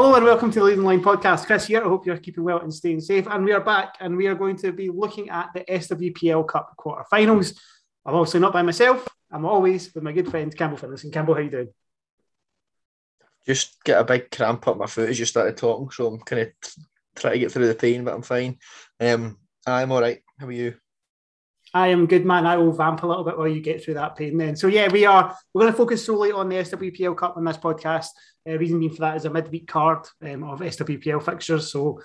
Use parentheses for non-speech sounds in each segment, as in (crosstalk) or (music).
Hello and welcome to the Leading Line podcast. Chris here. I hope you're keeping well and staying safe. And we are back and we are going to be looking at the SWPL Cup quarterfinals. I'm obviously not by myself. I'm always with my good friend Campbell Finlayson. Campbell, how you doing? Just get a big cramp up my foot as you started talking, so I'm kind of trying to get through the pain, but I'm fine. Um, I'm all right. How are you? I am good, man. I will vamp a little bit while you get through that pain then. So, yeah, we are, we're going to focus solely on the SWPL Cup on this podcast. Uh, reason being for that is a midweek card um, of SWPL fixtures. So,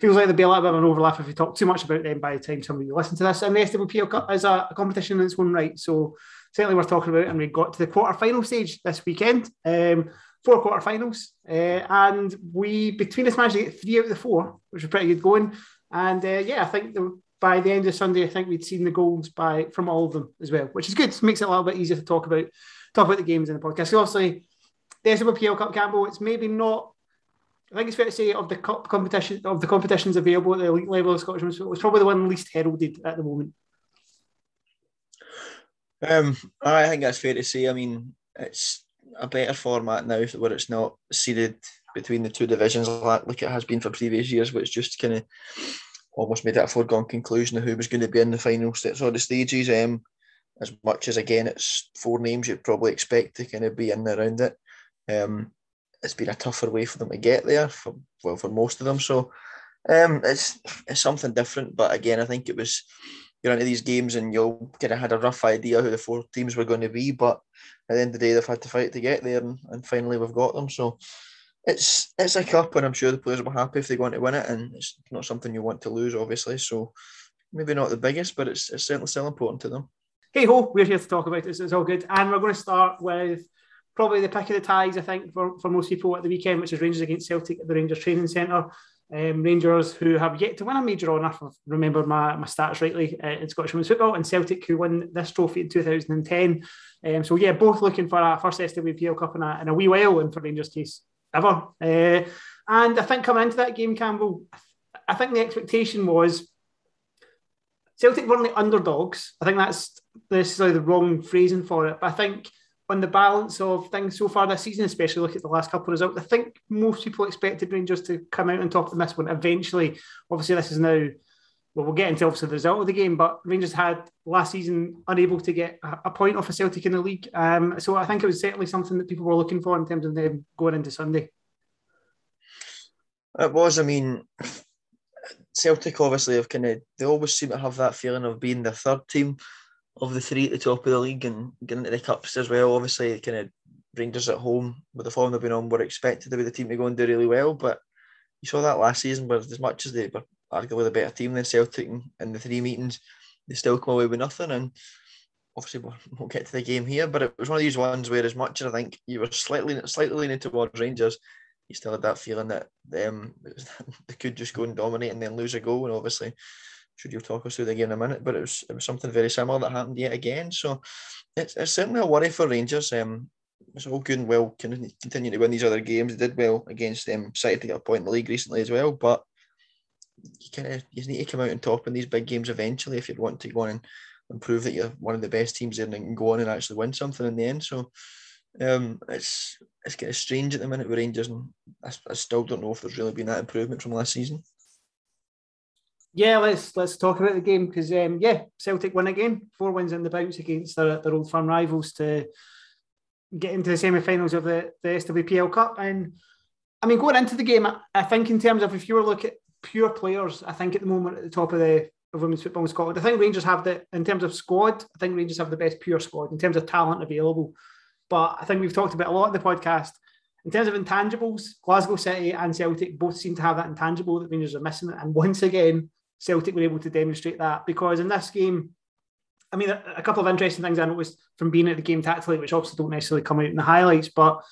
feels like there'll be a little bit of an overlap if we talk too much about them by the time somebody listens to this. And the SWPL Cup is a, a, competition in its own right. So, certainly worth talking about. And we got to the quarter final stage this weekend. Um, four quarterfinals, uh, and we between us managed to get three out of the four, which was pretty good going. And uh, yeah, I think the, by the end of Sunday, I think we'd seen the goals by from all of them as well, which is good. It makes it a little bit easier to talk about talk about the games in the podcast. So obviously, the SWPL Cup Campbell, it's maybe not. I think it's fair to say of the cup competition of the competitions available at the elite level of Scottish it was probably the one least heralded at the moment. Um, I think that's fair to say. I mean, it's a better format now where it's not seeded between the two divisions like, like it has been for previous years, which just kind of almost made it a foregone conclusion of who was going to be in the final sort of the stages. Um, as much as again it's four names you'd probably expect to kind of be in and around it. Um, it's been a tougher way for them to get there for well for most of them. So um, it's it's something different. But again, I think it was you're into these games and you'll kind of had a rough idea who the four teams were going to be, but at the end of the day, they've had to fight to get there, and, and finally we've got them. So it's it's a cup, and I'm sure the players will be happy if they on to win it, and it's not something you want to lose, obviously. So maybe not the biggest, but it's, it's certainly still important to them. Hey ho, we're here to talk about this. It's all good, and we're going to start with probably the pick of the ties, I think, for, for most people at the weekend, which is Rangers against Celtic at the Rangers Training Centre. Um, Rangers, who have yet to win a major honour, if I remember my, my stats rightly, uh, in Scottish women's football, and Celtic, who won this trophy in 2010. Um, so, yeah, both looking for a first SWPL Cup in a, in a wee while, and for Rangers' case, ever. Uh, and I think coming into that game, Campbell, I think the expectation was Celtic weren't the underdogs. I think that's necessarily the wrong phrasing for it, but I think on the balance of things so far this season, especially look at the last couple of results, I think most people expected Rangers to come out on top of this one eventually. Obviously, this is now, well, we'll get into obviously the result of the game, but Rangers had last season unable to get a point off a Celtic in the league. Um, so I think it was certainly something that people were looking for in terms of them going into Sunday. It was, I mean, Celtic obviously have kind of, they always seem to have that feeling of being the third team of the three at the top of the league and getting into the cups as well. Obviously, kind of Rangers at home with the form they've been on were expected to be the team to go and do really well. But you saw that last season where as much as they were arguably the better team than Celtic in the three meetings, they still come away with nothing. And obviously we won't get to the game here, but it was one of these ones where as much as I think you were slightly slightly leaning towards Rangers, you still had that feeling that (laughs) they could just go and dominate and then lose a goal. And obviously should you talk us through the game in a minute, but it was it was something very similar that happened yet again. So it's, it's certainly a worry for Rangers. Um, it's all good and well continue to win these other games. They did well against them, um, to get a point in the league recently as well. But you kind of you need to come out on top in these big games eventually if you want to go on and, prove that you're one of the best teams there and go on and actually win something in the end. So um, it's it's kind of strange at the minute with Rangers, and I, I still don't know if there's really been that improvement from last season yeah, let's let's talk about the game because um, yeah, Celtic win again, four wins in the bounce against their, their old firm rivals to get into the semi-finals of the, the SWPL Cup. And I mean, going into the game, I, I think in terms of if you were look at pure players, I think at the moment at the top of the of women's football in Scotland, I think Rangers have the in terms of squad, I think Rangers have the best pure squad in terms of talent available. But I think we've talked about a lot in the podcast. In terms of intangibles, Glasgow City and Celtic both seem to have that intangible that Rangers are missing. And once again, Celtic were able to demonstrate that because in this game, I mean, a, couple of interesting things I noticed from being at the game tactically, which obviously don't necessarily come out in the highlights, but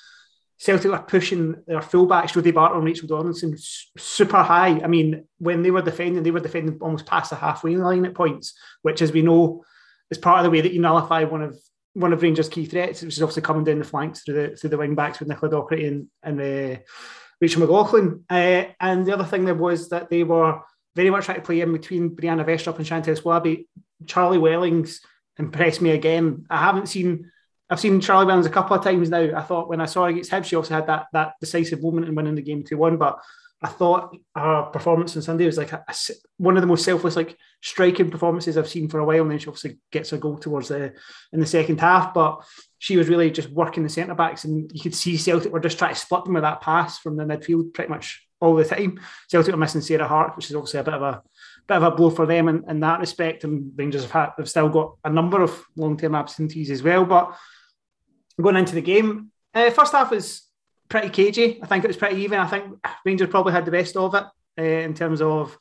Celtic were pushing their fullbacks, Ruthie Bartle and Rachel Donaldson, super high. I mean, when they were defending, they were defending almost past the halfway line at points, which, as we know, is part of the way that you nullify one of one of Rangers' key threats, which is obviously coming down the flanks through the through the wing backs with Nicola Docherty and, and uh, Rachel McLauchlan. Uh, and the other thing there was that they were very much trying to play in between Brianna Westrup and Chantel Swaby. Charlie Wellings impressed me again. I haven't seen I've seen Charlie Wellings a couple of times now. I thought when I saw her against Hibs, she also had that that decisive moment in winning the game 2 1. But I thought her performance on Sunday was like a, a, one of the most selfless, like striking performances I've seen for a while. And then she obviously gets a goal towards the in the second half, but she was really just working the centre backs, and you could see Celtic were just trying to split them with that pass from the midfield pretty much all the time. Celtic were missing Sarah Hart, which is obviously a bit of a bit of a blow for them in, in that respect. And Rangers have, had, have still got a number of long term absentees as well. But going into the game, uh, first half was pretty cagey. I think it was pretty even. I think Rangers probably had the best of it uh, in terms of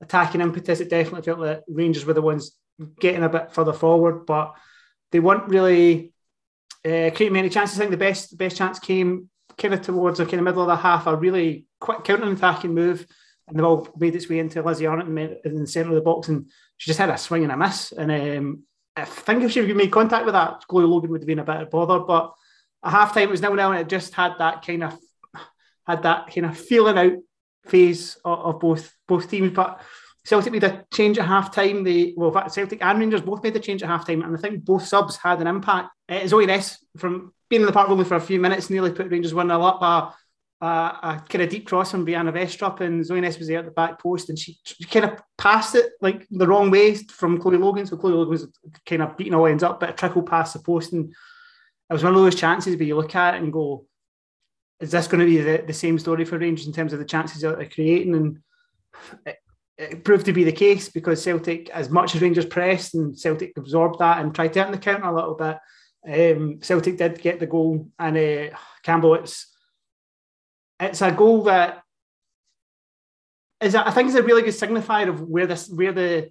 attacking impetus. It definitely felt that Rangers were the ones getting a bit further forward, but they weren't really uh, creating many chances. I think the best best chance came kind of towards the kind of middle of the half, a really quick counter-attacking move, and the ball made its way into Lizzie Arnot in the centre of the box, and she just had a swing and a miss. And um, I think if she had made contact with that, Chloe Logan would have been a bit of bother, but a half time it was now now and it just had that kind of had that kind of feeling out phase of, of both both teams. But Celtic made a change at half time. They well, Celtic and Rangers both made the change at half time, and I think both subs had an impact. Uh, Zoe from being in the park only for a few minutes nearly put Rangers one 0 up. Uh, a kind of deep cross from Brianna Westrup, and Zoe Ness was there at the back post, and she, she, kind of passed it like the wrong way from Chloe Logan. So Chloe Logan was kind of beating all ends up, but a trickle past the post, and it was one of those chances where you look at it and go, is this going to be the, the same story for Rangers in terms of the chances that they're creating? And it, it, proved to be the case because Celtic, as much as Rangers pressed and Celtic absorbed that and tried to hit the counter a little bit, um, Celtic did get the goal. And uh, Campbell, it's it's a goal that is a, I think is a really good signifier of where this where the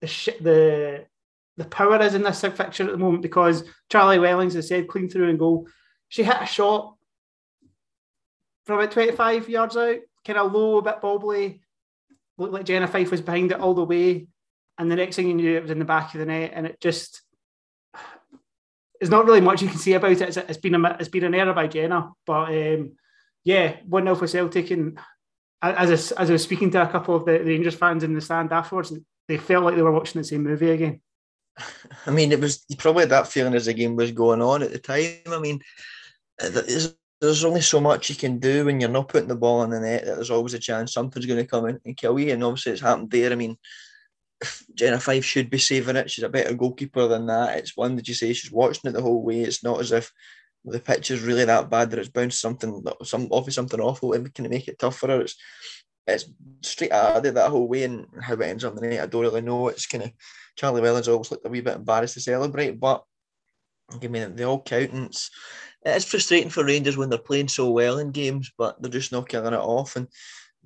the the the power is in this fixture at the moment because Charlie Wellings has said clean through and goal. She hit a shot from about 25 yards out, kind of low, a bit bobbly. Looked like Jenna Fife was behind it all the way. And the next thing you knew, it was in the back of the net. And it just, there's not really much you can see about it. It's, it's been a, it's been an error by Jenna. But um, yeah, 1 0 for Celtic. And as I, as I was speaking to a couple of the Rangers fans in the stand afterwards, they felt like they were watching the same movie again. (laughs) I mean, it was probably that feeling as the game was going on at the time. I mean, there's, only so much you can do when you're not putting the ball in the net. That there's always a chance something's going to come in and kill you, and obviously it's happened there. I mean, Jenna Fife should be saving it. She's a better goalkeeper than that. It's one that you say she's watching it the whole way. It's not as if the pitch is really that bad that it's bounced something, some obviously something awful, and can make it tough for her. It's it's straight at it that whole way, and how it ends in the night, I don't really know. It's kind of Charlie Wellings always looked a wee bit embarrassed to celebrate, but give me the all countings. It's frustrating for Rangers when they're playing so well in games, but they're just not killing it off. And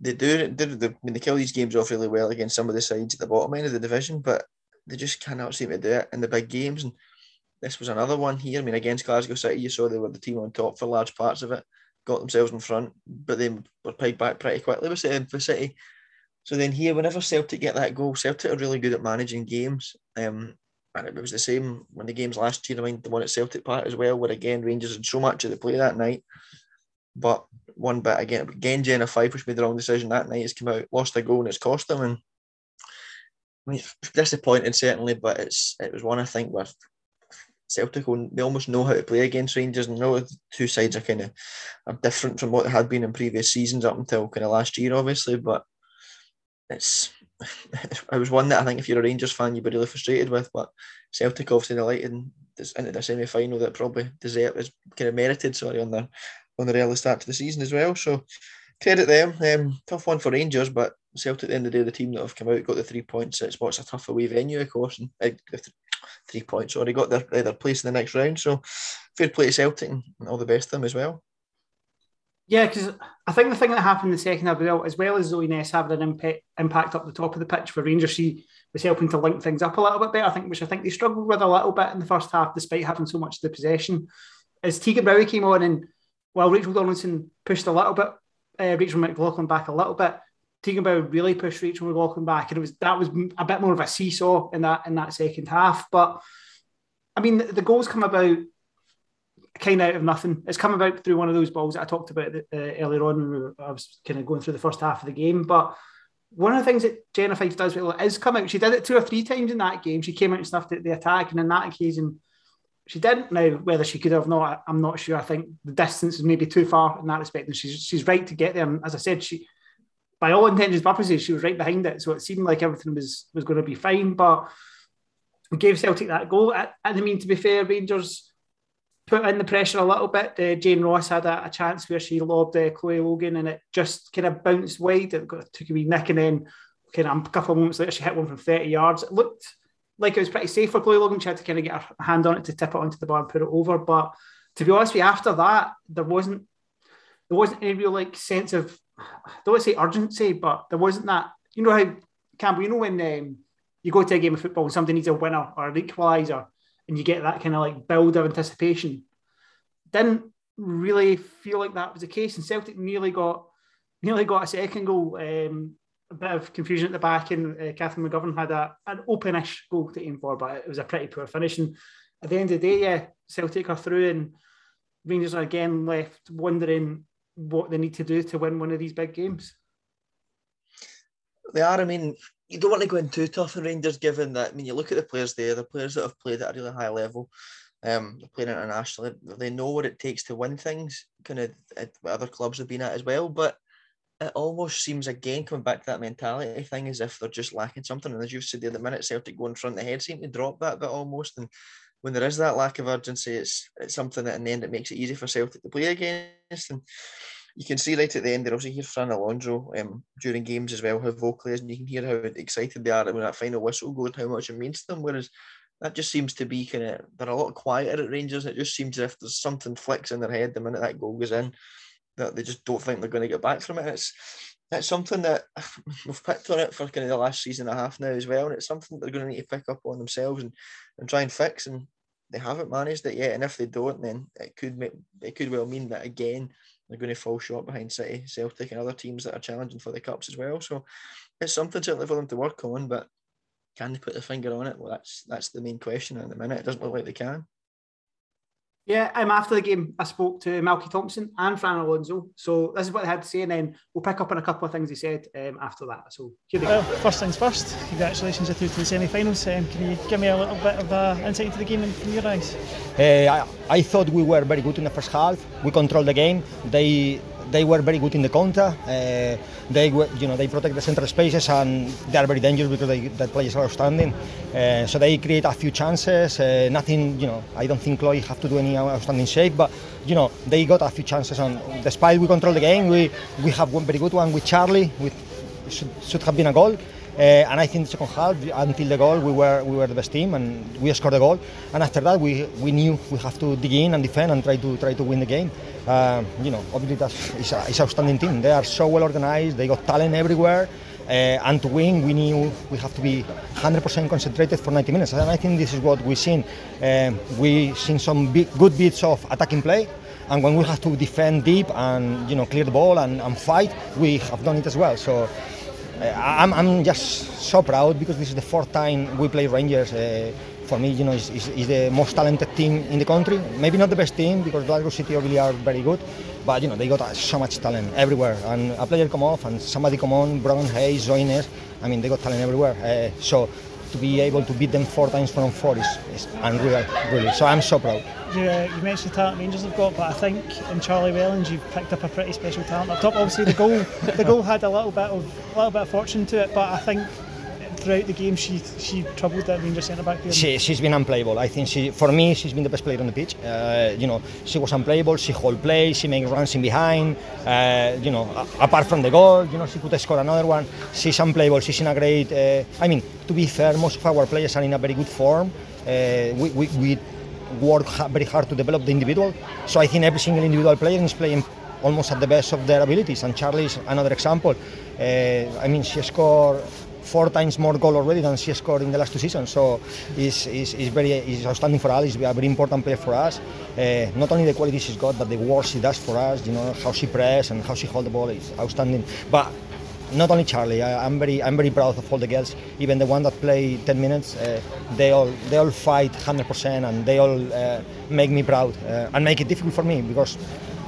they do, they, they, I they kill these games off really well against some of the sides at the bottom end of the division, but they just cannot seem to do it in the big games. And this was another one here. I mean, against Glasgow City, you saw they were the team on top for large parts of it, got themselves in front, but they were paid back pretty quickly with City. So then here, whenever Celtic get that goal, Celtic are really good at managing games. Um, and it was the same when the games last year. I mean, the one at Celtic Park as well, where again Rangers had so much of the play that night. But one bit again, again Jenna which made the wrong decision that night, has come out, lost a goal, and it's cost them. And I mean, disappointed certainly, but it's it was one I think where Celtic they almost know how to play against Rangers, and know the two sides are kind of are different from what they had been in previous seasons up until kind of last year, obviously. But it's (laughs) it was one that I think if you're a Rangers fan, you'd be really frustrated with. But Celtic obviously delighted this into the semi final that probably deserved is kind of merited, sorry, on their on their early start to the season as well. So credit them. Um, tough one for Rangers, but Celtic at the end of the day, the team that have come out got the three points. It's what's a tough away venue, of course, and uh, three points. Already got their, their place in the next round. So fair play to Celtic and all the best to them as well. Yeah, because I think the thing that happened in the second half, as well as Zoe Ness having an impact, impact up the top of the pitch for Rangers, she was helping to link things up a little bit better. I think, which I think they struggled with a little bit in the first half, despite having so much of the possession. As Tegan Bowie came on, and while Rachel Donaldson pushed a little bit, uh, Rachel McLauchlan back a little bit, Bowie really pushed Rachel McLauchlan back, and it was that was a bit more of a seesaw in that in that second half. But I mean, the, the goals come about kind of out of nothing. It's come about through one of those balls that I talked about uh, earlier on when I was kind of going through the first half of the game. But one of the things that Jenna Fife does well is come out. She did it two or three times in that game. She came out and stuffed at the attack, and in that occasion, she didn't. Now, whether she could have not, I'm not sure. I think the distance is maybe too far in that respect, and she's she's right to get there. And as I said, she, by all intents and purposes, she was right behind it. So it seemed like everything was was going to be fine. But we gave Celtic that goal. I, I mean, to be fair, Rangers put in the pressure a little bit. Uh, Jane Ross had a, a, chance where she lobbed uh, Chloe Logan, and it just kind of bounced wide. It got, took a wee nick, and then kind of a couple of moments later, she hit one from 30 yards. It looked like it was pretty safe for Chloe Logan. She had to kind of get her hand on it to tip it onto the bar and put it over. But to be honest with you, after that, there wasn't there wasn't any real like sense of Don't want to say urgency, but there wasn't that. You know how Campbell, you know when um, you go to a game of football and somebody needs a winner or an equaliser, and you get that kind of like build of anticipation. Didn't really feel like that was the case, and Celtic nearly got nearly got a second goal. Um, a bit of confusion at the back, and uh, Catherine McGovern had a, an openish goal to aim for, but it was a pretty poor finish. And at the end of the day, yeah, Celtic are through, and Rangers are again left wondering what they need to do to win one of these big games. They are. I mean, you don't want to go in too tough on Rangers, given that. I mean, you look at the players there, the players that have played at a really high level. Um, playing internationally. They know what it takes to win things, kind of other clubs have been at as well. But it almost seems again coming back to that mentality thing as if they're just lacking something. And as you've said the minute, Celtic go in front of the head seem to drop that bit almost. And when there is that lack of urgency, it's it's something that in the end it makes it easy for Celtic to play against. And you can see right at the end there also hear Fran Alonso um, during games as well how vocal is, and you can hear how excited they are when that final whistle goes, how much it means to them. Whereas that just seems to be kind of they're a lot quieter at Rangers. It just seems as if there's something flicks in their head the minute that goal goes in that they just don't think they're going to get back from it. It's it's something that (sighs) we've picked on it for kind of the last season and a half now as well, and it's something they're going to need to pick up on themselves and, and try and fix. And they haven't managed it yet. And if they don't, then it could make it could well mean that again they're going to fall short behind City, Celtic, and other teams that are challenging for the cups as well. So it's something certainly for them to work on, but can they put their finger on it? Well, that's that's the main question at the minute. It doesn't look like they can. Yeah, um, after the game, I spoke to Malky Thomson and Fran Alonso. So this is what they had to say, and then we'll pick up on a couple of things he said um, after that. So well, first things first, congratulations you're through to the semi-finals. Um, can you give me a little bit of uh, insight into the game from your eyes? Uh, I, I thought we were very good in the first half. We controlled the game. They they were very good in the counter. Uh, they were, you know, they protect the central spaces and they are very dangerous because they, the players are outstanding. Uh, so they create a few chances. Uh, nothing, you know, I don't think Chloe have to do any outstanding save, but you know, they got a few chances. And despite we control the game, we we have one very good one with Charlie, with should, should have been a goal. Uh, and I think the second half, until the goal, we were we were the best team, and we scored a goal. And after that, we, we knew we have to dig in and defend and try to try to win the game. Uh, you know, obviously that's it's, a, it's an outstanding team. They are so well organized. They got talent everywhere. Uh, and to win, we knew we have to be 100% concentrated for 90 minutes. And I think this is what we've seen. Um, we've seen some big, good bits of attacking play, and when we have to defend deep and you know clear the ball and, and fight, we have done it as well. So I'm, I'm just so proud because this is the fourth time we play Rangers. Uh, for me, you know, is, is, is, the most talented team in the country. Maybe not the best team because Glasgow City obviously are very good, but you know they got so much talent everywhere. And a player come off and somebody come on, Brogan Hayes, Zoe Ness. I mean, they got talent everywhere. Uh, so to be able to beat them four times from four is, is unreal, really. So I'm so proud. You, uh, you mentioned the talent Rangers have got, but I think in Charlie Wellings you've picked up a pretty special talent up top. Obviously, the goal (laughs) the goal had a little bit of a little bit of fortune to it, but I think throughout the game she she troubled that Rangers centre back. She, she's been unplayable. I think she, for me, she's been the best player on the pitch. Uh, you know, she was unplayable. She hold play. She makes runs in behind. Uh, you know, apart from the goal, you know, she could score another one. She's unplayable. She's in a great. Uh, I mean, to be fair, most of our players are in a very good form. Uh, we, we, we work very hard to develop the individual. So I think every single individual player is playing almost at the best of their abilities. And Charlie is another example. Uh, I mean, she scored four times more goal already than she scored in the last two seasons. So it's, it's, it's very it's outstanding for us. It's a very important player for us. Uh, not only the quality she's got, but the work she does for us. You know how she press and how she hold the ball is outstanding. But not only Charlie, I, am very I'm very proud of all the girls. Even the one that play 10 minutes, uh, they all they all fight 100% and they all uh, make me proud uh, and make it difficult for me because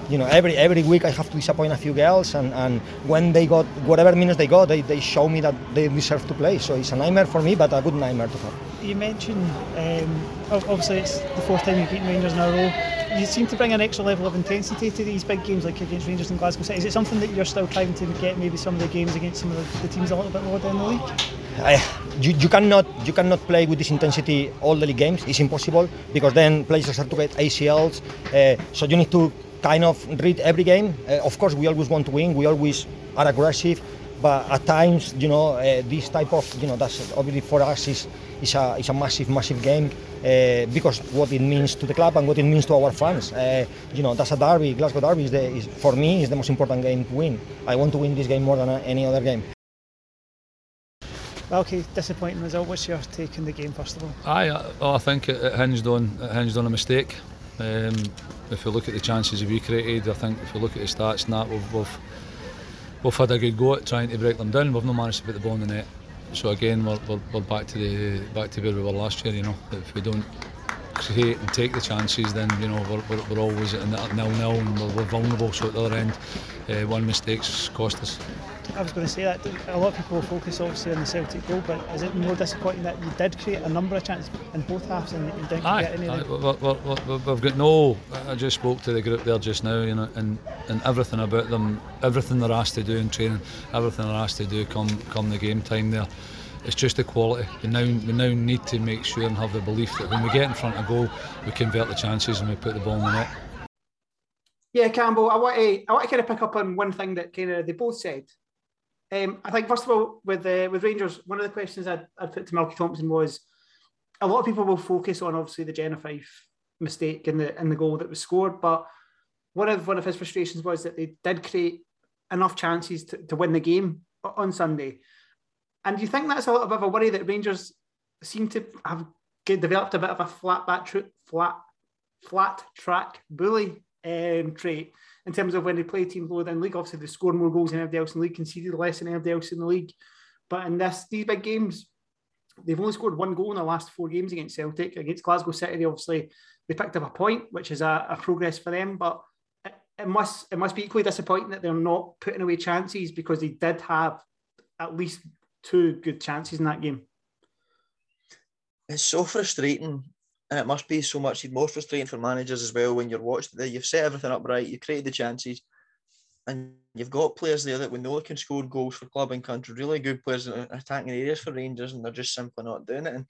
you know, every every week I have to disappoint a few girls, and, and when they got whatever minutes they got, they, they show me that they deserve to play. So it's a nightmare for me, but a good nightmare to have. You mentioned um, obviously it's the fourth time you've beaten Rangers in a row. You seem to bring an extra level of intensity to these big games, like against Rangers and Glasgow City. Is it something that you're still trying to get maybe some of the games against some of the, the teams a little bit lower down the league? I, you, you cannot you cannot play with this intensity all the league games. It's impossible because then players start to get ACLs. Uh, so you need to kind of read every game. Uh, of course, we always want to win. We always are aggressive, but at times, you know, uh, this type of you know that's obviously for us is is a is a massive massive game uh, because what it means to the club and what it means to our fans. Uh, you know, that's a derby. Glasgow Derby is, the, is for me is the most important game to win. I want to win this game more than any other game. Okay, disappointing result. What's your take on the game, first of all? I, I think it, it, hinged on it hinged on a mistake. Um, if you look at the chances we created, I think if you look at the stats and that, we've, we've, we've had a good go at trying to break them down. We've not managed to put the ball in the net. So again, we're, we're, we're back to the back to where we were last year. You know, if we don't create and take the chances, then you know we're, we're, we're always at nil nil and we're, we're vulnerable. So at the other end, uh, one mistake's cost us. I was going to say that a lot of people focus obviously on the Celtic goal, but is it more disappointing that you did create a number of chances in both halves and you didn't aye, get any? Aye, we we've got no. I just spoke to the group there just now, you know, and, and everything about them, everything they're asked to do in training, everything they're asked to do come come the game time there. It's just the quality. We now we now need to make sure and have the belief that when we get in front of a goal, we convert the chances and we put the ball in the net. Yeah, Campbell, I want to I want to kind of pick up on one thing that kind of they both said. Um, I think first of all, with uh, with Rangers, one of the questions I'd, I'd put to Malky Thomson was, a lot of people will focus on obviously the Jenna Fife mistake in the in the goal that was scored, but one of one of his frustrations was that they did create enough chances to, to win the game on Sunday. And do you think that's a little bit of a worry that Rangers seem to have developed a bit of a flat back flat flat track bully um, trait in terms of when they play teams lower the league. Obviously, they scored more goals than everybody else in the league, conceded less than everybody else in the league. But in this these big games, they've only scored one goal in the last four games against Celtic. Against Glasgow City, they obviously they picked up a point, which is a, a progress for them. But it, it must it must be equally disappointing that they're not putting away chances because they did have at least two good chances in that game. It's so frustrating and it must be so much more frustrating for managers as well when you're watching there. You've set everything up right, you've created the chances, and you've got players there that we know can score goals for club and country, really good players in attacking areas for Rangers, and they're just simply not doing it. And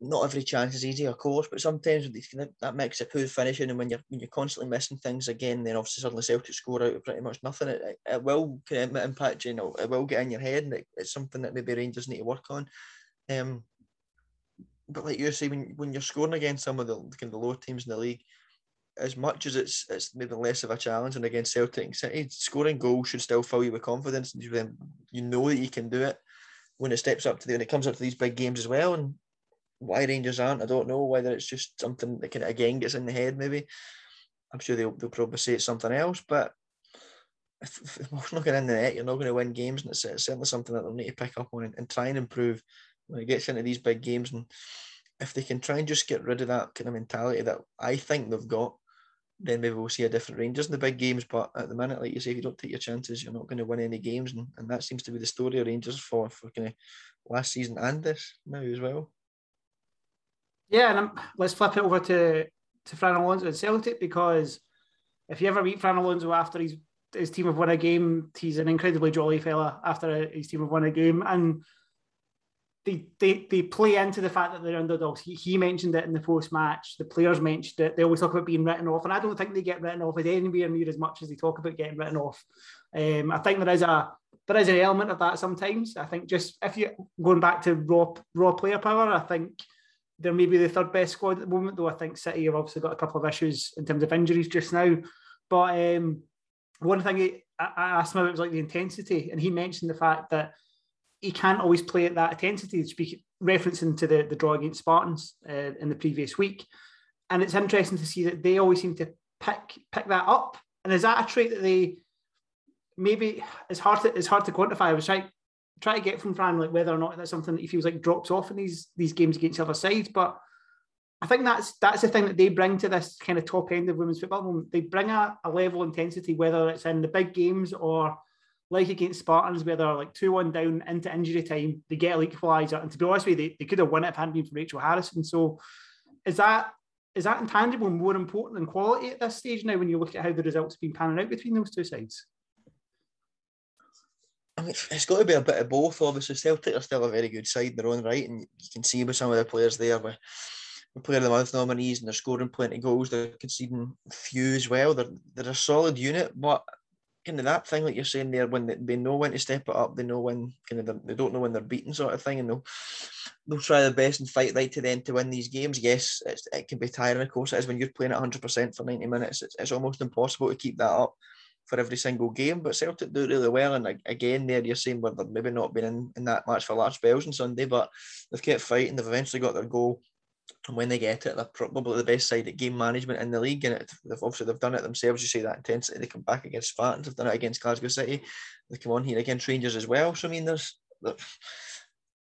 not every chance is easy, of course, but sometimes that makes it poor finishing, and when you're when you're constantly missing things again, then obviously suddenly Celtic score out of pretty much nothing. It, it, it will impact you, you know, it will get in your head, and it, it's something that maybe Rangers need to work on. Um, but like you say, when, when you're scoring against some of the kind of the lower teams in the league, as much as it's it's maybe less of a challenge and against Celtic City, scoring goals should still fill you with confidence. And then you know that you can do it when it steps up to the when it comes up to these big games as well. And why Rangers aren't, I don't know. Whether it's just something that kind of again gets in the head, maybe. I'm sure they'll, they'll probably say it's something else, but if, if we're not getting in the net, you're not going to win games, and it's, it's certainly something that they'll need to pick up on and, and try and improve when it gets into these big games. And if they can try and just get rid of that kind of mentality that I think they've got, then maybe we'll see a different Rangers in the big games. But at the minute, like you say, if you don't take your chances, you're not going to win any games. And, and that seems to be the story of Rangers for, for kind of last season and this now as well. Yeah, and I'm, let's flip it over to, to Fran Alonso and Celtic because if you ever meet Fran Alonso after he's his team have won a game, he's an incredibly jolly fella after his team have won a game. And they, they, they play into the fact that they're underdogs. He, he mentioned it in the post match. The players mentioned it. They always talk about being written off, and I don't think they get written off as anywhere near as much as they talk about getting written off. Um, I think there is a there is an element of that sometimes. I think just if you going back to raw raw player power, I think they're maybe the third best squad at the moment. Though I think City have obviously got a couple of issues in terms of injuries just now. But um, one thing I, I asked him about was like the intensity, and he mentioned the fact that he can't always play at that intensity. Speak referencing to the, the draw against Spartans uh, in the previous week, and it's interesting to see that they always seem to pick pick that up. And is that a trait that they maybe it's hard to it's hard to quantify. I was trying try to get from Fran like whether or not that's something that he feels like drops off in these these games against the other sides, But I think that's that's the thing that they bring to this kind of top end of women's football. They bring a, a level of intensity, whether it's in the big games or like against Spartans, where they're like 2 1 down into injury time, they get an equaliser. And to be honest with you, they, they could have won it if it hadn't been for Rachel Harrison. So is that is that intangible more important than quality at this stage now when you look at how the results have been panning out between those two sides? I mean, it's got to be a bit of both. Obviously, Celtic are still a very good side in their own right, and you can see with some of the players there, with player of the month nominees, and they're scoring plenty goals. They're conceding few as well. They're they're a solid unit, but kind of that thing like you're saying there, when they, they know when to step it up, they know when kind of they don't know when they're beaten, sort of thing, and they'll they'll try their best and fight right to the end to win these games. Yes, it can be tiring, of course, it is when you're playing at 100% for 90 minutes. It's, it's almost impossible to keep that up for every single game. But Celtic do really well, and again, there you're saying where they've maybe not been in, in that match for large spells on Sunday, but they've kept fighting. They've eventually got their goal and when they get it, they're probably the best side at game management in the league. And it, they've obviously they've done it themselves. You see that intensity. They come back against Spartans. They've done it against Glasgow City. They come on here against Rangers as well. So I mean, there's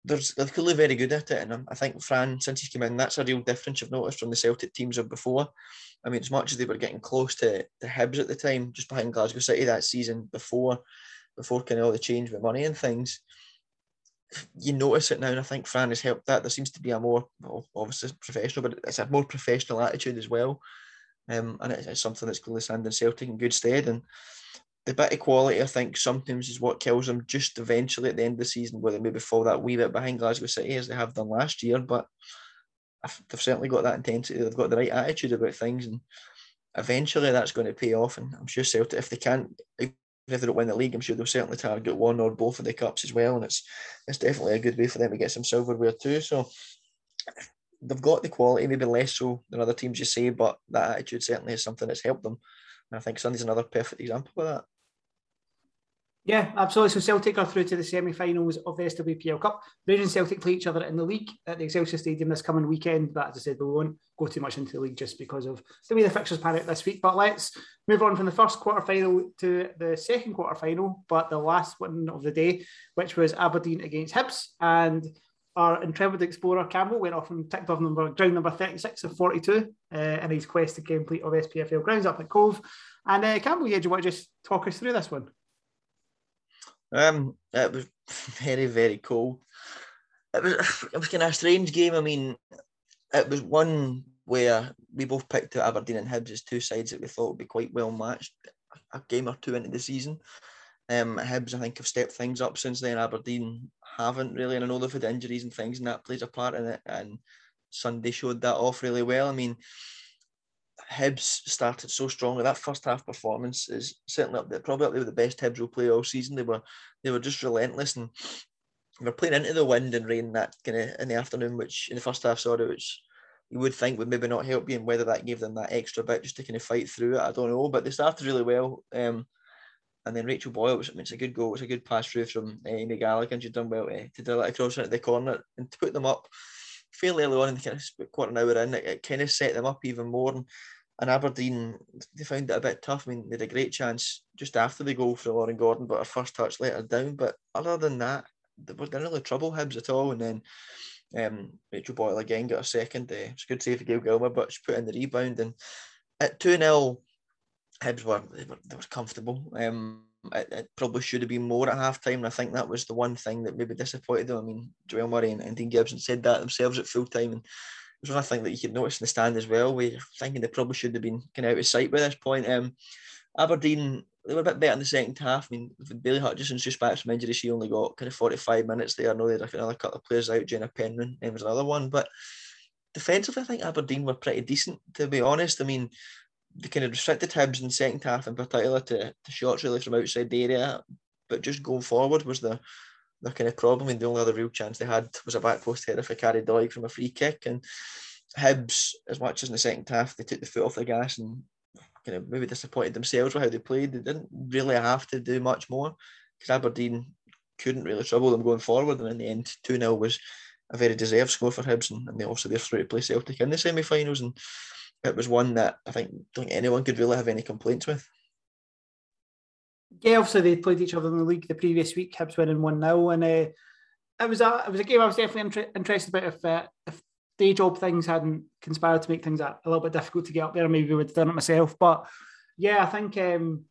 there's they're clearly very good at it. And I think Fran, since he's come in, that's a real difference you've noticed from the Celtic teams of before. I mean, as much as they were getting close to the Hibs at the time, just behind Glasgow City that season before, before kind of all the change with money and things you notice it now, and I think Fran has helped that. There seems to be a more, well, obviously professional, but it's a more professional attitude as well. Um, and it's, it's something that's clearly standing Celtic in good stead. And the bit of quality, I think, sometimes is what kills them just eventually at the end of the season, where they maybe fall that wee bit behind Glasgow City as they have done last year. But they've certainly got that intensity, they've got the right attitude about things. And eventually that's going to pay off. And I'm sure Celtic, if they can't, if they don't win the league, I'm sure they'll certainly target one or both of the cups as well. And it's it's definitely a good way for them to get some silverware too. So they've got the quality, maybe less so than other teams you say, but that attitude certainly is something that's helped them. And I think Sunday's another perfect example of that. Yeah, absolutely. So Celtic are through to the semi-finals of the SWPL Cup. Rangers and Celtic play each other in the league at the Excelsior Stadium this coming weekend. But as I said, we won't go too much into the league just because of the way the fixtures pan out this week. But let's move on from the first quarter final to the second quarter final, but the last one of the day, which was Aberdeen against Hibs. And our intrepid explorer Campbell went off and ticked off number ground number 36 of 42 uh, in his quest to complete of SPFL grounds up at Cove. And uh, Campbell, yeah, do you want to just talk us through this one? Um, it was (laughs) very, very cold. It was (sighs) it was kind of a strange game. I mean, it was one where we both picked out Aberdeen and Hibs as two sides that we thought would be quite well matched. A game or two into the season. Um, Hibs, I think, have stepped things up since then. Aberdeen haven't really, and I know they've had injuries and things, and that plays a part in it. And Sunday showed that off really well. I mean, Hibs started so strongly. That first half performance is certainly up there, probably up there with the best Hibs will play all season. They were they were just relentless and they were playing into the wind and rain that kind of in the afternoon, which in the first half, sorry, which you would think would maybe not help you, and whether that gave them that extra bit just to kind of fight through it, I don't know. But they started really well. Um, and then Rachel Boyle, which I mean, it's a good goal, it's a good pass through from uh, Amy Gallagher, and she'd done well uh, to drill it across into the corner and to put them up fairly early on in the kind of quarter an hour in, it, it kind of set them up even more. And and Aberdeen, they found it a bit tough. I mean, they had a great chance just after the goal for Lauren Gordon, but her first touch let her down. But other than that, they were didn't really trouble Hibs at all. And then um, Rachel Boyle again got a second. Uh, it's good save for Gail Gilmer, but she put in the rebound. And at 2 0, Hibs were they, were they were comfortable. Um, it, it, probably should have been more at half time. And I think that was the one thing that maybe disappointed them. I mean, Joelle Murray and, and Dean Gibson said that themselves at full time. And there's one thing that you could notice in the stand as well. We're thinking they probably should have been kind of out of sight by this point. Um, Aberdeen, they were a bit better in the second half. I mean, Bailey Hutchison's just back from injury. She only got kind of 45 minutes there. I know they had another couple of players out. Jenna Penman and was another one. But defensively, I think Aberdeen were pretty decent, to be honest. I mean, they kind of restricted Hibs in the second half, in particular to, to shots really from outside the area. But just going forward was the their kind of problem. And the only other real chance they had was a back post header for Carrie Doig from a free kick. And Hibs, as much as in the second half, they took the foot off the gas and kind of maybe disappointed themselves with how they played. They didn't really have to do much more because Aberdeen couldn't really trouble them going forward. And in the end, 2 0 was a very deserved score for Hibs. And, and they also they're through to play Celtic in the semi finals. And it was one that I think don't anyone could really have any complaints with yeah, obviously they played each other in the league the previous week. Hibs winning one 0 and uh, it was a it was a game I was definitely inter- interested about if uh, if day job things hadn't conspired to make things a, a little bit difficult to get up there, maybe we would have done it myself. But yeah, I think um,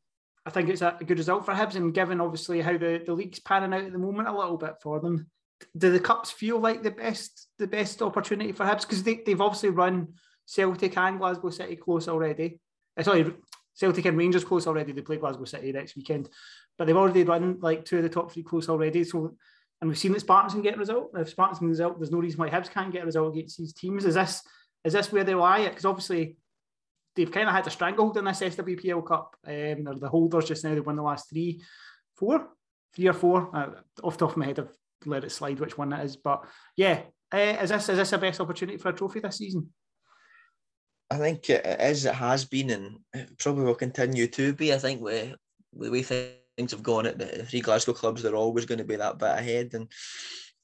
I think it's a good result for Hibs, and given obviously how the, the league's panning out at the moment, a little bit for them. Do the cups feel like the best the best opportunity for Hibs because they, they've obviously run Celtic and Glasgow City close already. Uh, sorry, Celtic and Rangers close already. They play Glasgow City next weekend, but they've already run like two of the top three close already. So, and we've seen that Spartans can get a result. If Spartans can result, there's no reason why Hibs can't get a result against these teams. Is this is this where they lie? Because obviously they've kind of had a stranglehold in this SWPL Cup. Um, they're the holders just now. They've won the last three, four, three or four. Uh, off the top of my head, I've let it slide which one it is. But yeah, uh, is this is this a best opportunity for a trophy this season? I think it is. It has been, and it probably will continue to be. I think we the way things have gone at the three Glasgow clubs, they're always going to be that bit ahead, and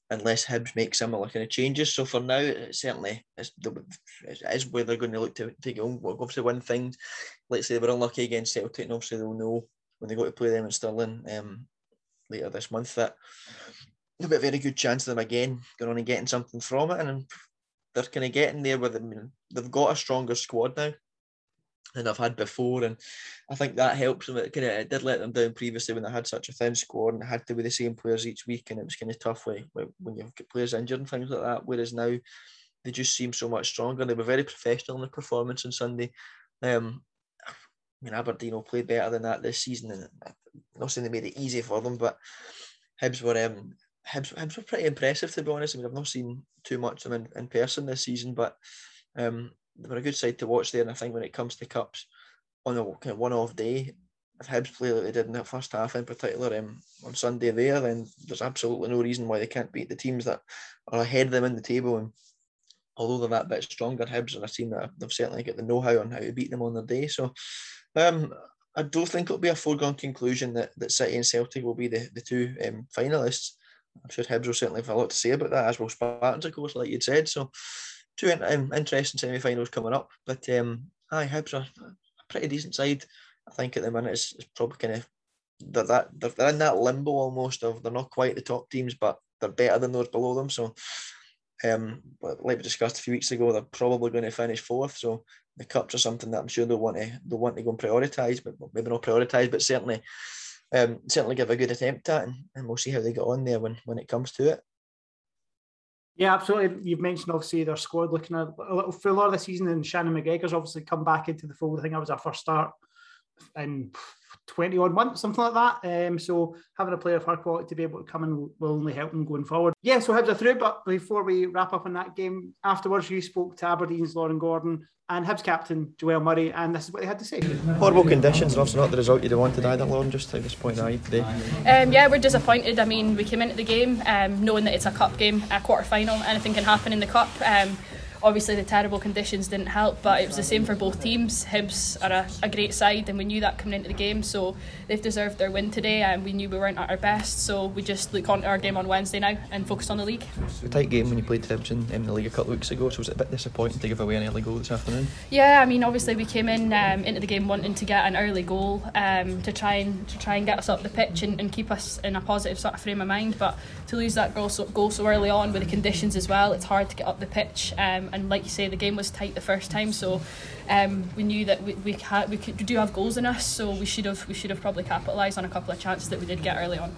unless Hibs make similar kind of changes. So for now, certainly is, it is where they're going to look to take on. Obviously, win things. Let's say they were unlucky against Celtic, and obviously they'll know when they go to play them in Stirling um, later this month that they'll be a very good chance of them again going on and getting something from it. And they're kind of getting there with them. They've got a stronger squad now than I've had before, and I think that helps them. It kind of did let them down previously when they had such a thin squad and had to be the same players each week, and it was kind of tough when, when you've got players injured and things like that. Whereas now they just seem so much stronger. They were very professional in their performance on Sunday. Um, I mean, Aberdeen will play better than that this season, and I'm not saying they made it easy for them, but Hibs were um, Hibs, Hibs were pretty impressive to be honest. I mean, I've not seen too much of them in, in person this season, but um, they were a good side to watch there. And I think when it comes to cups, on a kind of one-off day, if Hibs play like they did in the first half, in particular um, on Sunday there, then there's absolutely no reason why they can't beat the teams that are ahead of them in the table. And although they're that bit stronger, Hibs are a team that they've certainly got the know-how on how to beat them on their day. So um, I don't think it'll be a foregone conclusion that, that City and Celtic will be the, the two um, finalists. I'm sure Hibs will certainly have a lot to say about that, as well Spartans, of course, like you'd said. So two um, interesting semi-finals coming up. But um, aye, Hibs are a pretty decent side. I think at the minute it's, it's probably kind of they're that they're, they're in that limbo almost of they're not quite the top teams, but they're better than those below them. So, um, but like we discussed a few weeks ago, they're probably going to finish fourth. So the cups are something that I'm sure they'll want to they'll want to go and prioritise, but maybe not prioritise, but certainly um, certainly give a good attempt at, and, and we'll see how they get on there when when it comes to it. Yeah, absolutely. You've mentioned obviously their squad looking uh, a, a little fuller this season, and Shannon McGregor's obviously come back into the fold. I think that was our first start in 20 odd months, something like that. Um, so having a player of her quality to be able to come in will, will only help them going forward. Yeah, so Hibs are through, but before we wrap up on that game, afterwards you spoke to Aberdeen's Lauren Gordon and Hibs captain Joelle Murray, and this is what they had to say. Horrible conditions, and obviously not the result you'd wanted either, Lauren, just at this point are you today? Um, yeah, we're disappointed. I mean, we came into the game um, knowing that it's a cup game, a quarter final, anything can happen in the cup. Um, obviously the terrible conditions didn't help, but it was the same for both teams. Hibs are a, a great side, and we knew that coming into the game, so they've deserved their win today, and we knew we weren't at our best, so we just look on to our game on Wednesday now and focus on the league. a tight game when you played Hibs in, in, the league a couple of weeks ago, so was it a bit disappointing to give away an early goal this afternoon? Yeah, I mean obviously we came in um, into the game wanting to get an early goal um, to try and to try and get us up the pitch and, and, keep us in a positive sort of frame of mind, but to lose that goal so, goal so early on with the conditions as well, it's hard to get up the pitch, um, and like you say, the game was tight the first time, so um, we knew that we we, had, we, could, we do have goals in us, so we should have we should have probably capitalised on a couple of chances that we did get early on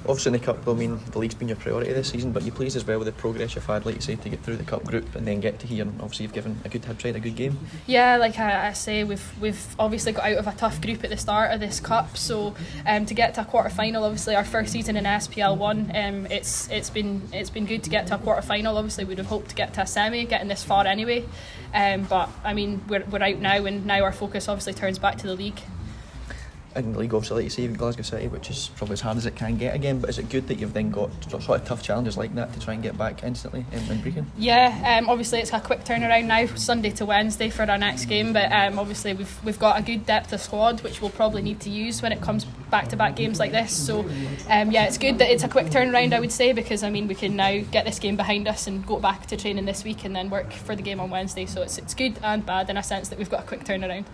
obviously in the cup, I mean, the league's been your priority this season, but you pleased as well with the progress you've had, like you say, to get through the cup group and then get to here. And obviously, you've given a good Hibs side a good game. Yeah, like I, I, say, we've we've obviously got out of a tough group at the start of this cup, so um, to get to a quarter final, obviously our first season in SPL one, um, it's it's been it's been good to get to a quarter final. Obviously, we'd have hoped to get to a semi, getting this far anyway. Um, but I mean, we're, we're out now, and now our focus obviously turns back to the league in the league, obviously, like you say, with Glasgow City, which is probably as hard as it can get again. But is it good that you've then got sort of tough challenges like that to try and get back instantly in, Brechin? Yeah, um, obviously it's a quick turnaround now, Sunday to Wednesday for our next game. But um, obviously we've we've got a good depth of squad, which we'll probably need to use when it comes back to back games like this. So um, yeah, it's good that it's a quick turnaround, I would say, because I mean we can now get this game behind us and go back to training this week and then work for the game on Wednesday. So it's it's good and bad in a sense that we've got a quick turnaround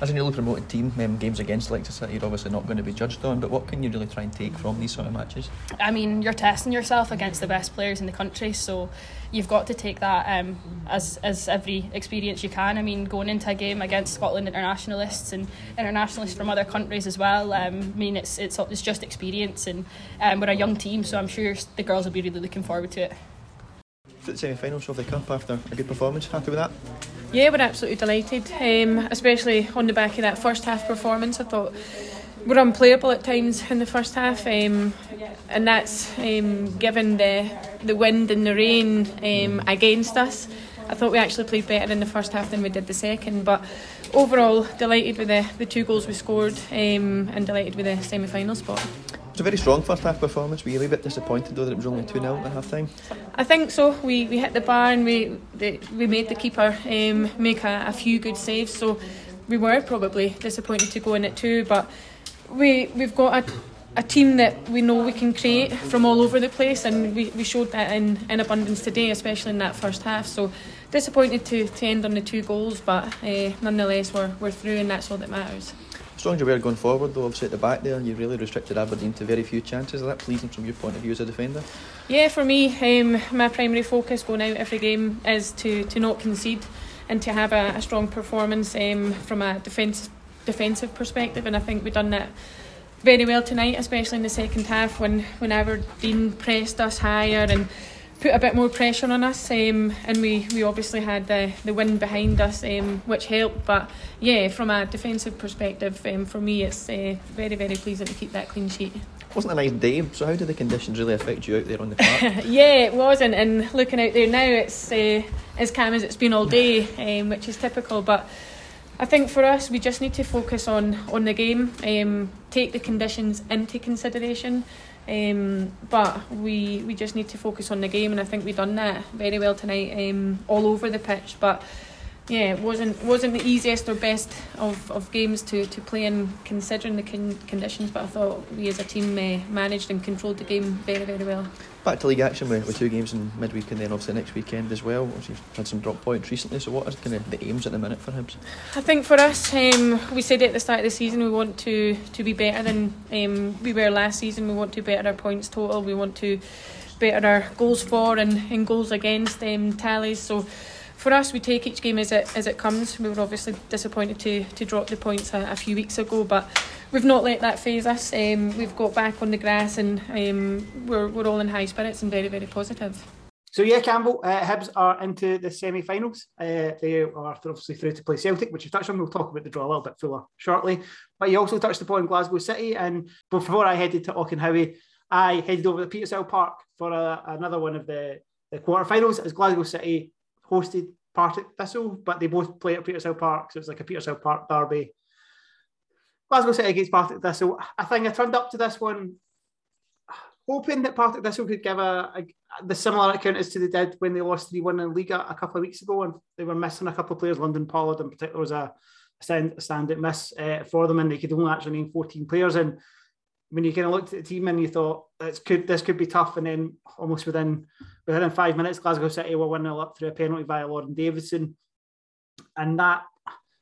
as a newly promoted team, um, games against Leicester City you're obviously not going to be judged on. But what can you really try and take from these sort of matches? I mean, you're testing yourself against the best players in the country, so you've got to take that um, as as every experience you can. I mean, going into a game against Scotland internationalists and internationalists from other countries as well. Um, I mean, it's it's it's just experience, and um, we're a young team, so I'm sure the girls will be really looking forward to it. The semi-finals of the cup after a good performance, happy with that? Yeah, we're absolutely delighted, um, especially on the back of that first half performance. I thought we're unplayable at times in the first half, um, and that's um, given the the wind and the rain um, against us. I thought we actually played better in the first half than we did the second, but overall delighted with the, the two goals we scored um, and delighted with the semi-final spot. It was a very strong first half performance. Were you a wee bit disappointed though that it was only 2 0 at half time? I think so. We, we hit the bar and we the, we made the keeper um, make a, a few good saves. So we were probably disappointed to go in at two, but we we've got a, a team that we know we can create from all over the place, and we, we showed that in, in abundance today, especially in that first half. So disappointed to, to end on the two goals, but uh, nonetheless we're, we're through, and that's all that matters. As you were going forward, though, obviously at the back there, you really restricted Aberdeen to very few chances. Is that pleasing from your point of view as a defender? Yeah, for me, um, my primary focus going out every game is to, to not concede and to have a, a strong performance um, from a defence defensive perspective, and I think we've done that very well tonight, especially in the second half when when Aberdeen pressed us higher and put a bit more pressure on us, um, and we, we obviously had the, the wind behind us, um, which helped. But yeah, from a defensive perspective, um, for me, it's uh, very, very pleasing to keep that clean sheet. Wasn't a nice day, so how did the conditions really affect you out there on the park? (laughs) yeah, it was, and, and looking out there now, it's uh, as calm as it's been all day, um, which is typical. But I think for us, we just need to focus on, on the game, um, take the conditions into consideration. Um, but we we just need to focus on the game, and I think we've done that very well tonight, um, all over the pitch. But yeah, it wasn't wasn't the easiest or best of, of games to, to play in considering the con- conditions. But I thought we as a team uh, managed and controlled the game very very well. Back to league action with, with two games in midweek and then obviously next weekend as well. You've had some drop points recently, so what is kind of the aims at the minute for Hibs? I think for us, um, we said at the start of the season we want to, to be better than um, we were last season. We want to better our points total. We want to better our goals for and, and goals against um, tallies. So for us, we take each game as it as it comes. We were obviously disappointed to to drop the points a, a few weeks ago, but we've not let that phase us. Um, we've got back on the grass, and um, we're we're all in high spirits and very very positive. So yeah, Campbell, uh, Hibs are into the semi-finals. Uh, they are obviously through to play Celtic, which you touched on. We'll talk about the draw a little bit fuller shortly. But you also touched upon Glasgow City, and before I headed to Auchenhowie, I headed over to Petershill Park for a, another one of the the quarterfinals as Glasgow City hosted Partick Thistle, but they both play at Petershill Park, so it's like a Petershill Park derby. Glasgow City against Partick Thistle. I think I turned up to this one hoping that Partick Thistle could give a, a, the similar account as to they did when they lost 3 1 in league a, couple of weeks ago, and they were missing a couple of players. London Pollard in particular was a, stand, a standout miss uh, for them, and they could only actually name 14 players. And when you kind of looked at the team and you thought this could this could be tough, and then almost within within five minutes, Glasgow City were one 0 up through a penalty via Lauren Davidson, and that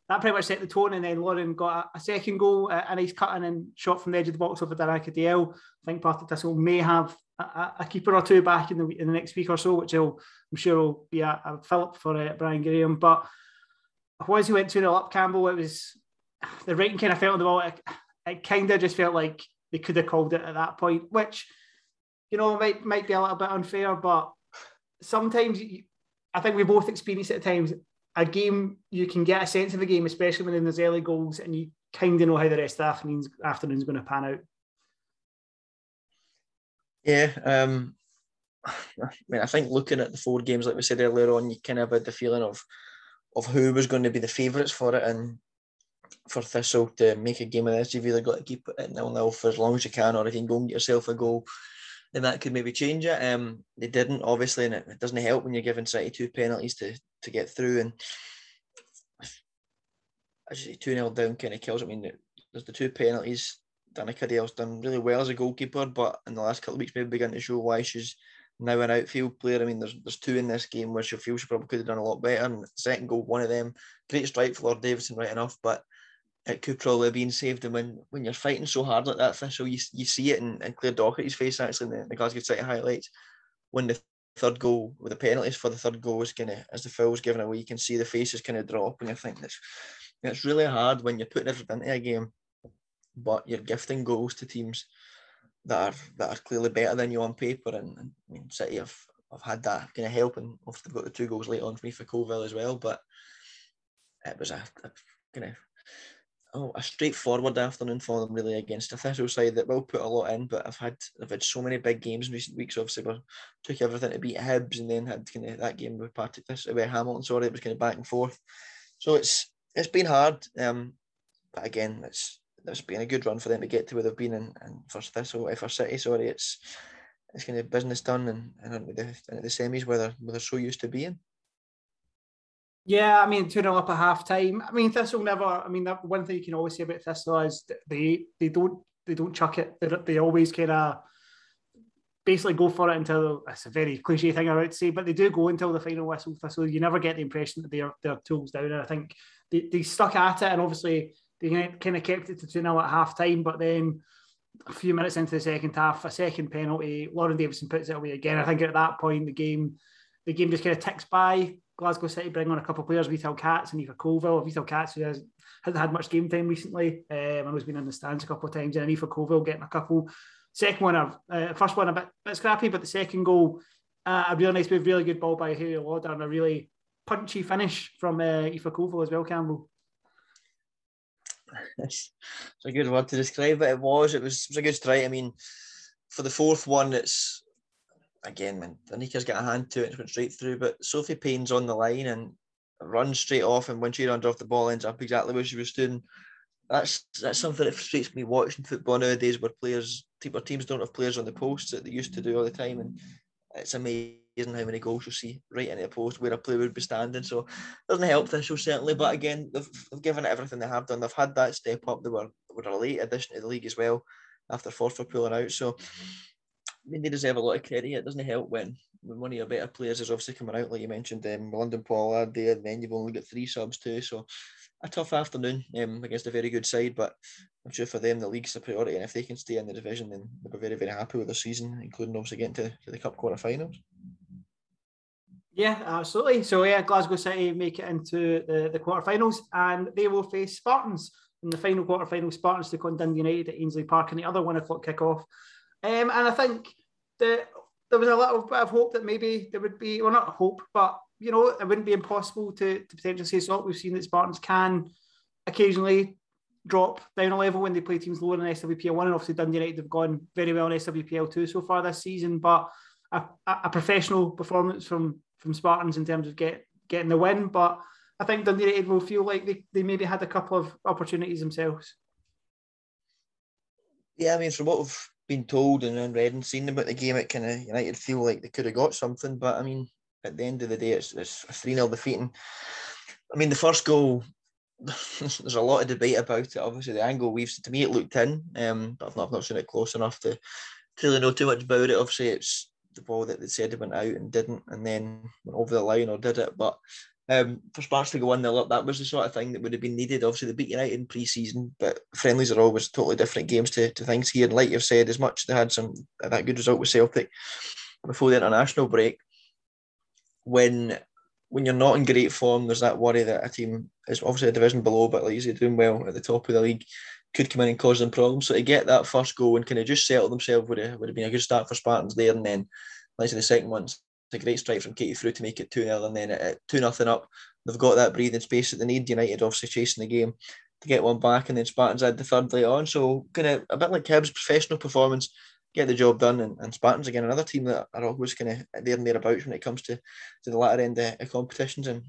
that pretty much set the tone. And then Lauren got a, a second goal, a, a, nice cut and shot from the edge of the box over Danica Dalziel. I think Partick Thistle may have a, a, keeper or two back in the in the next week or so, which will, I'm sure will be a, a fillip for uh, Brian Graham. But once he went 2 0 up Campbell, it was the rating kind of felt on the ball. It, it kind of just felt like they could have called it at that point, which you know might might be a little bit unfair, but sometimes you, I think we both experience at times a game you can get a sense of a game, especially when there's early goals, and you kind of know how the rest of the afternoon's afternoon's going to pan out. Yeah, um, I mean, I think looking at the four games, like we said earlier on, you kind of had the feeling of of who was going to be the favourites for it, and for Thistle to make a game of this, you've either got to keep it nil nil for as long as you can, or you can go and get yourself a goal, then that could maybe change it. Um, they didn't obviously, and it, doesn't help when you're given City two penalties to to get through. And as you two 0 down kind of kills. I mean, there's the two penalties. Danica Dalziel's done really well as a goalkeeper, but in the last couple of weeks, maybe begun to show why she's now an outfield player. I mean, there's there's two in this game where she feels she probably could have done a lot better. And second goal, one of them, great strike for Lauren Davidson, right enough, but it could probably have been saved. And when, when you're fighting so hard like that, Thistle, you, you see it in, in Claire Docherty's face actually in the, the Glasgow City highlights. When the third goal, with the penalties for the third goal was kind of, as the foul was given away, you can see the faces kind of drop and you think it's, it's really hard when you're putting everything into a game, but you're gifting goals to teams that are that are clearly better than you on paper. And, and I mean, City have, have had that kind of help, and obviously they've got the two goals late on for me for Colville as well. But it was a, a kind of oh, a straightforward afternoon for them really against a Thistle side that will put a lot in. But I've had I've had so many big games in recent weeks. Obviously, we took everything to beat Hibs, and then had kind of that game with Partick this with Hamilton. Sorry, it was kind of back and forth. So it's it's been hard. Um, but again, it's it's been a good run for them to get to where they've been in, in first Thistle, uh, for City. Sorry, it's it's kind of business done and, and into the, into the semis where they're, where they're so used to being. Yeah, I mean, 2 0 up at half time. I mean, Thistle never, I mean, that one thing you can always say about Thistle is they they don't they don't chuck it. They, they always kind of basically go for it until it's a very cliche thing I would say, but they do go until the final whistle. Thistle, you never get the impression that they're they're tools down. And I think they, they stuck at it, and obviously they kind of kept it to 2 0 at half time, but then a few minutes into the second half, a second penalty, Lauren Davidson puts it away again. I think at that point the game the game just kind of ticks by. Glasgow City bring on a couple of players, Vital Kats and Aoife Colville. Vital Kats, who has, hasn't had much game time recently, um, and has been in the stands a couple of times, and Aoife Colville getting a couple. Second one, uh, first one a bit, bit scrappy, but the second goal, uh, a really nice move, really good ball by Hayley Lauder, and a really punchy finish from uh, Aoife Colville as well, Campbell. It's a good word to describe it. It was. It was, it was a good strike. I mean, for the fourth one, it's again, man, Anika's got a hand to it and went straight through. But Sophie Payne's on the line and runs straight off, and when she runs off the ball, ends up exactly where she was doing. That's that's something that frustrates me watching football nowadays, where players, or teams don't have players on the posts that they used to do all the time, and it's amazing how many goals you see right into a post where a player would be standing. So it doesn't help Thistle certainly, but again, they've, they've given it everything they have done. They've had that step up. They were were a late addition to the league as well after Forfar pulling out. So I mean, they deserve a lot of credit. It doesn't help when, when one of your better players is obviously coming out, like you mentioned, um, London Pollard there, and then you've only got three subs too. So a tough afternoon um, against a very good side, but I'm sure for them the league's a priority, and if they can stay in the division, then they'll be very, very happy with the season, including obviously getting to, to the cup quarterfinals. Yeah, absolutely. So yeah, Glasgow City make it into the, the quarterfinals, and they will face Spartans in the final quarterfinal. Spartans to on Dundee United at Ainslie Park in the other one o'clock kickoff. Um, and I think that there was a little bit of hope that maybe there would be, well, not hope, but you know, it wouldn't be impossible to, to potentially say so. We've seen that Spartans can occasionally drop down a level when they play teams lower in SWPL one, and obviously Dundee United have gone very well in SWPL two so far this season. But a, a professional performance from from Spartans in terms of get getting the win. But I think Dundee United will feel like they, they maybe had a couple of opportunities themselves. Yeah, I mean, from what we've been told and read and seen about the game, it kind of United feel like they could have got something. But I mean, at the end of the day, it's, it's a 3 0 defeat. And, I mean, the first goal, (laughs) there's a lot of debate about it. Obviously, the angle we've to me, it looked in, um, but I've not, I've not seen it close enough to, to really know too much about it. Obviously, it's the ball that they said it went out and didn't, and then went over the line or did it. But um, for Sparks to go 1 0 up, that was the sort of thing that would have been needed. Obviously, they beat United in pre season, but friendlies are always totally different games to, to things here. And like you've said, as much they had some that good result with Celtic before the international break, when when you're not in great form, there's that worry that a team is obviously a division below, but like you doing well at the top of the league could come in and cause them problems. So to get that first goal and kind of just settle themselves would have, would have been a good start for Spartans there. And then, like I say, the second one's a great strike from Katie through to make it 2 0. And then at 2 nothing up, they've got that breathing space that they need. United obviously chasing the game to get one back. And then Spartans had the third late on. So kind of a bit like Hibs' professional performance, get the job done. And, and Spartans, again, another team that are always kind of there and thereabouts when it comes to, to the latter end of, of competitions. And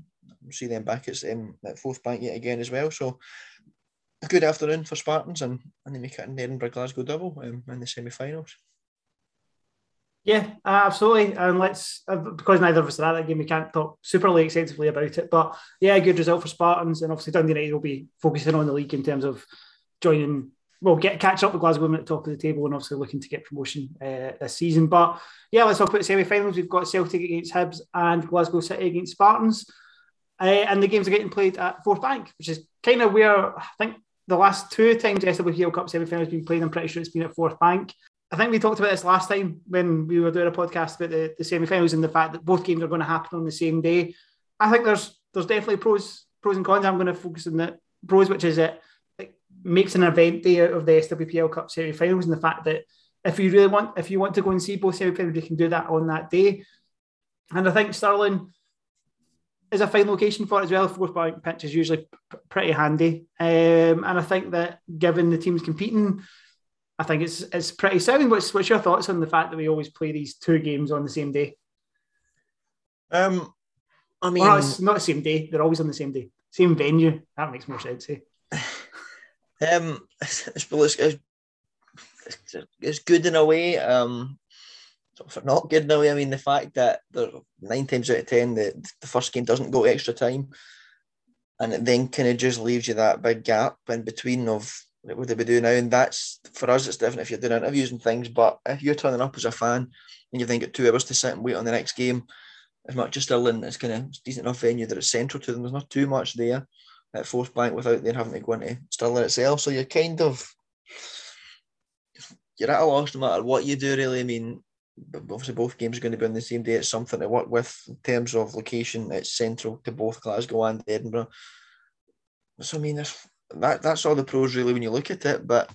see them back at, um, at Forthbank yet again as well. So a good afternoon for Spartans, and, and they make it the Edinburgh Glasgow double um, in the semi finals. Yeah, absolutely. And let's, uh, because neither of us are at that game, we can't talk superly extensively about it. But yeah, good result for Spartans. And obviously, Dundee United will be focusing on the league in terms of joining, well, get catch up with Glasgow women at the top of the table and obviously looking to get promotion uh, this season. But yeah, let's talk about the semi finals. We've got Celtic against Hibs and Glasgow City against Spartans. Uh, and the games are getting played at Forthbank, which is kind of where I think the last two times SWPL Cup semi-final has been played, I'm pretty sure it's been at Forthbank. I think we talked about this last time when we were doing a podcast about the, the semi-finals and the fact that both games are going to happen on the same day. I think there's there's definitely pros pros and cons. I'm going to focus on the pros, which is it, it makes an event day out of the SWPL Cup semi-finals and the fact that if you really want if you want to go and see both semi-finals, you can do that on that day. And I think Stirling is a fine location for it as well. Forthbank pitch is usually p- pretty handy, um, and I think that given the teams competing, I think it's it's pretty sound. What's what's your thoughts on the fact that we always play these two games on the same day? Um, I mean, well, it's not the same day; they're always on the same day, same venue. That makes more sense. Eh? (laughs) Um, it's, it's, it's, it's good in a way. Um, for not good in a way, I mean the fact that nine times out of ten the, the first game doesn't go extra time, and it then kind of just leaves you that big gap in between of what would they be doing now? And that's for us, it's different if you're doing interviews and things. But if you're turning up as a fan and you've then got two hours to sit and wait on the next game, as much as Stirling it's kind of decent enough venue that it's central to them. There's not too much there at Forthbank without then having to go into Stirling itself. So you're kind of you're at a loss no matter what you do. Really, I mean, obviously both games are going to be on the same day. It's something to work with in terms of location. It's central to both Glasgow and Edinburgh. So I mean, that that's all the pros really when you look at it. But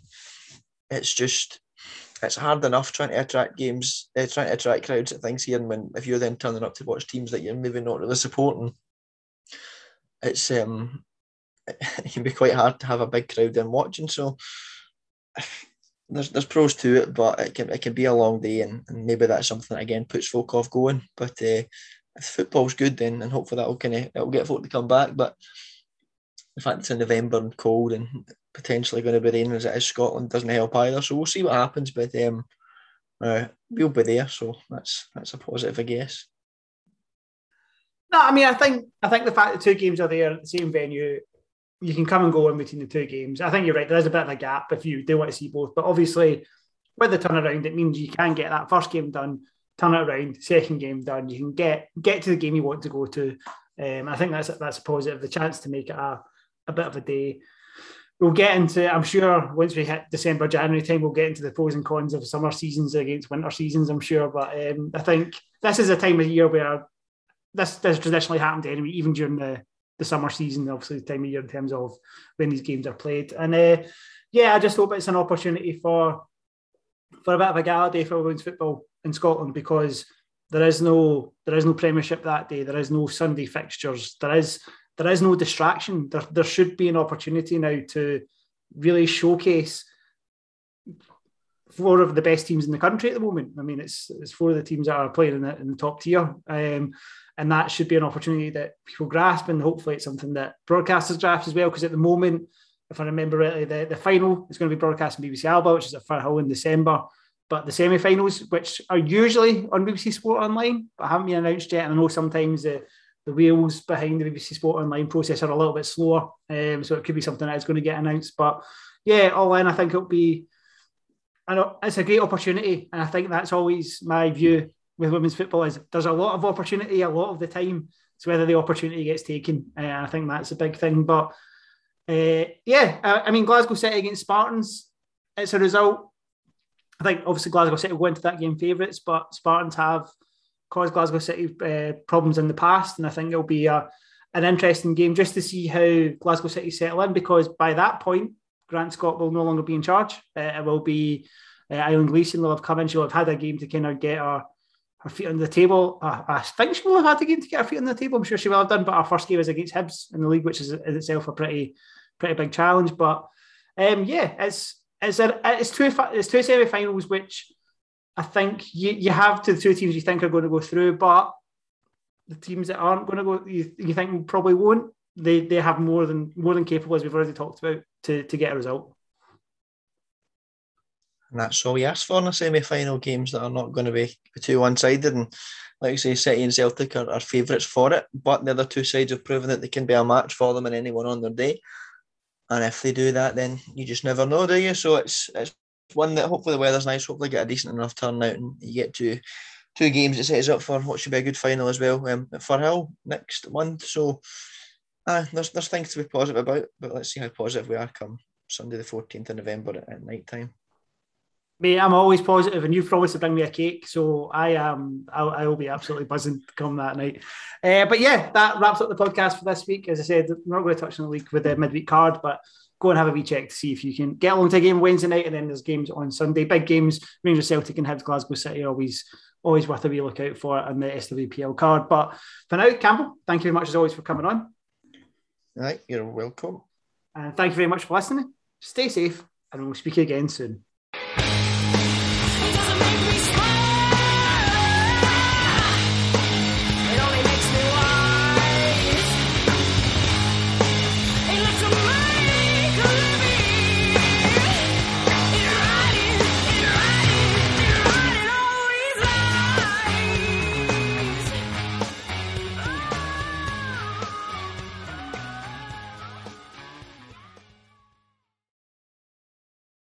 it's just it's hard enough trying to attract games, uh, trying to attract crowds at things here. And when if you're then turning up to watch teams that you're maybe not really supporting, it's um (laughs) it can be quite hard to have a big crowd in watching. So there's there's pros to it, but it can it can be a long day, and, and maybe that's something that again puts folk off going. But uh, if football's good, then and hopefully that'll kind of that'll get folk to come back. But the fact it's in November and cold and potentially going to be raining as it is Scotland doesn't help either. So we'll see what happens. But um, uh, we'll be there, so that's that's a positive, I guess. No, I mean, I think I think the fact that two games are there at the same venue you can come and go in between the two games. I think you're right. There is a bit of a gap if you do want to see both, but obviously with the turnaround, it means you can get that first game done, turn it around, second game done. You can get get to the game you want to go to. Um, I think that's that's a positive. The chance to make it a, a bit of a day. We'll get into. I'm sure once we hit December, January time, we'll get into the pros and cons of summer seasons against winter seasons. I'm sure, but um, I think this is a time of year where this this traditionally happened anyway, even during the the summer season, obviously the time of year in terms of when these games are played. And uh, yeah, I just hope it's an opportunity for for a bit of a gala day for women's football in Scotland because there is no there is no Premiership that day. There is no Sunday fixtures. There is there is no distraction. There, there should be an opportunity now to really showcase four of the best teams in the country at the moment. I mean, it's it's four of the teams that are playing in the, in the top tier. Um, and that should be an opportunity that people grasp, and hopefully it's something that broadcasters grasp as well. Because at the moment, if I remember rightly, the, the final is going to be broadcast on BBC Alba, which is at Firhill in December. But the semi-finals, which are usually on BBC Sport Online, but haven't been announced yet. And I know sometimes the the wheels behind the BBC Sport Online process are a little bit slower, um, so it could be something that is going to get announced. But yeah, all in, I think it'll be. I know it's a great opportunity, and I think that's always my view with women's football is there's a lot of opportunity a lot of the time. It's whether the opportunity gets taken. Uh, I think that's a big thing. But uh, yeah, I, I, mean, Glasgow City against Spartans, it's a result. I think obviously Glasgow City go into that game favourites, but Spartans have caused Glasgow City uh, problems in the past. And I think it'll be a, an interesting game just to see how Glasgow City settle in because by that point, Grant Scott will no longer be in charge. Uh, it will be uh, Eileen Gleeson will have come in. She'll have had a game to kind of get her her feet on the table. Uh, I think she will have had a game to get her feet on the table. I'm sure she will have done, but our first game was against Hibs in the league, which is in itself a pretty pretty big challenge. But um, yeah, it's it's a, it's two it's two semi-finals, which I think you, you have to the two teams you think are going to go through, but the teams that aren't going to go, you, you think probably won't. They they have more than more than capable, as we've already talked about, to to get a result. And that's all we ask for in the semi final games that are not going to be too one sided. And like I say, City and Celtic are, are favourites for it, but the other two sides have proven that they can be a match for them and anyone on their day. And if they do that, then you just never know, do you? So it's it's one that hopefully the weather's nice, hopefully get a decent enough turnout and you get to two games that sets up for what should be a good final as well um, at Firhill next month. So uh, there's there's things to be positive about, but let's see how positive we are come Sunday the 14th of November at, at night time. Mate, I'm always positive, and you promised to bring me a cake, so I am. I'll, I will be absolutely buzzing to come that night. Uh, but yeah, that wraps up the podcast for this week. As I said, we're not going to touch on the league with the midweek card, but go and have a wee check to see if you can get along to a game Wednesday night, and then there's games on Sunday. Big games, Rangers Celtic and Hibs Glasgow City, always always worth a wee look out for on the SWPL card. But for now, Campbell, thank you very much as always for coming on. All right, you're welcome. And thank you very much for listening. Stay safe, and we'll speak again soon.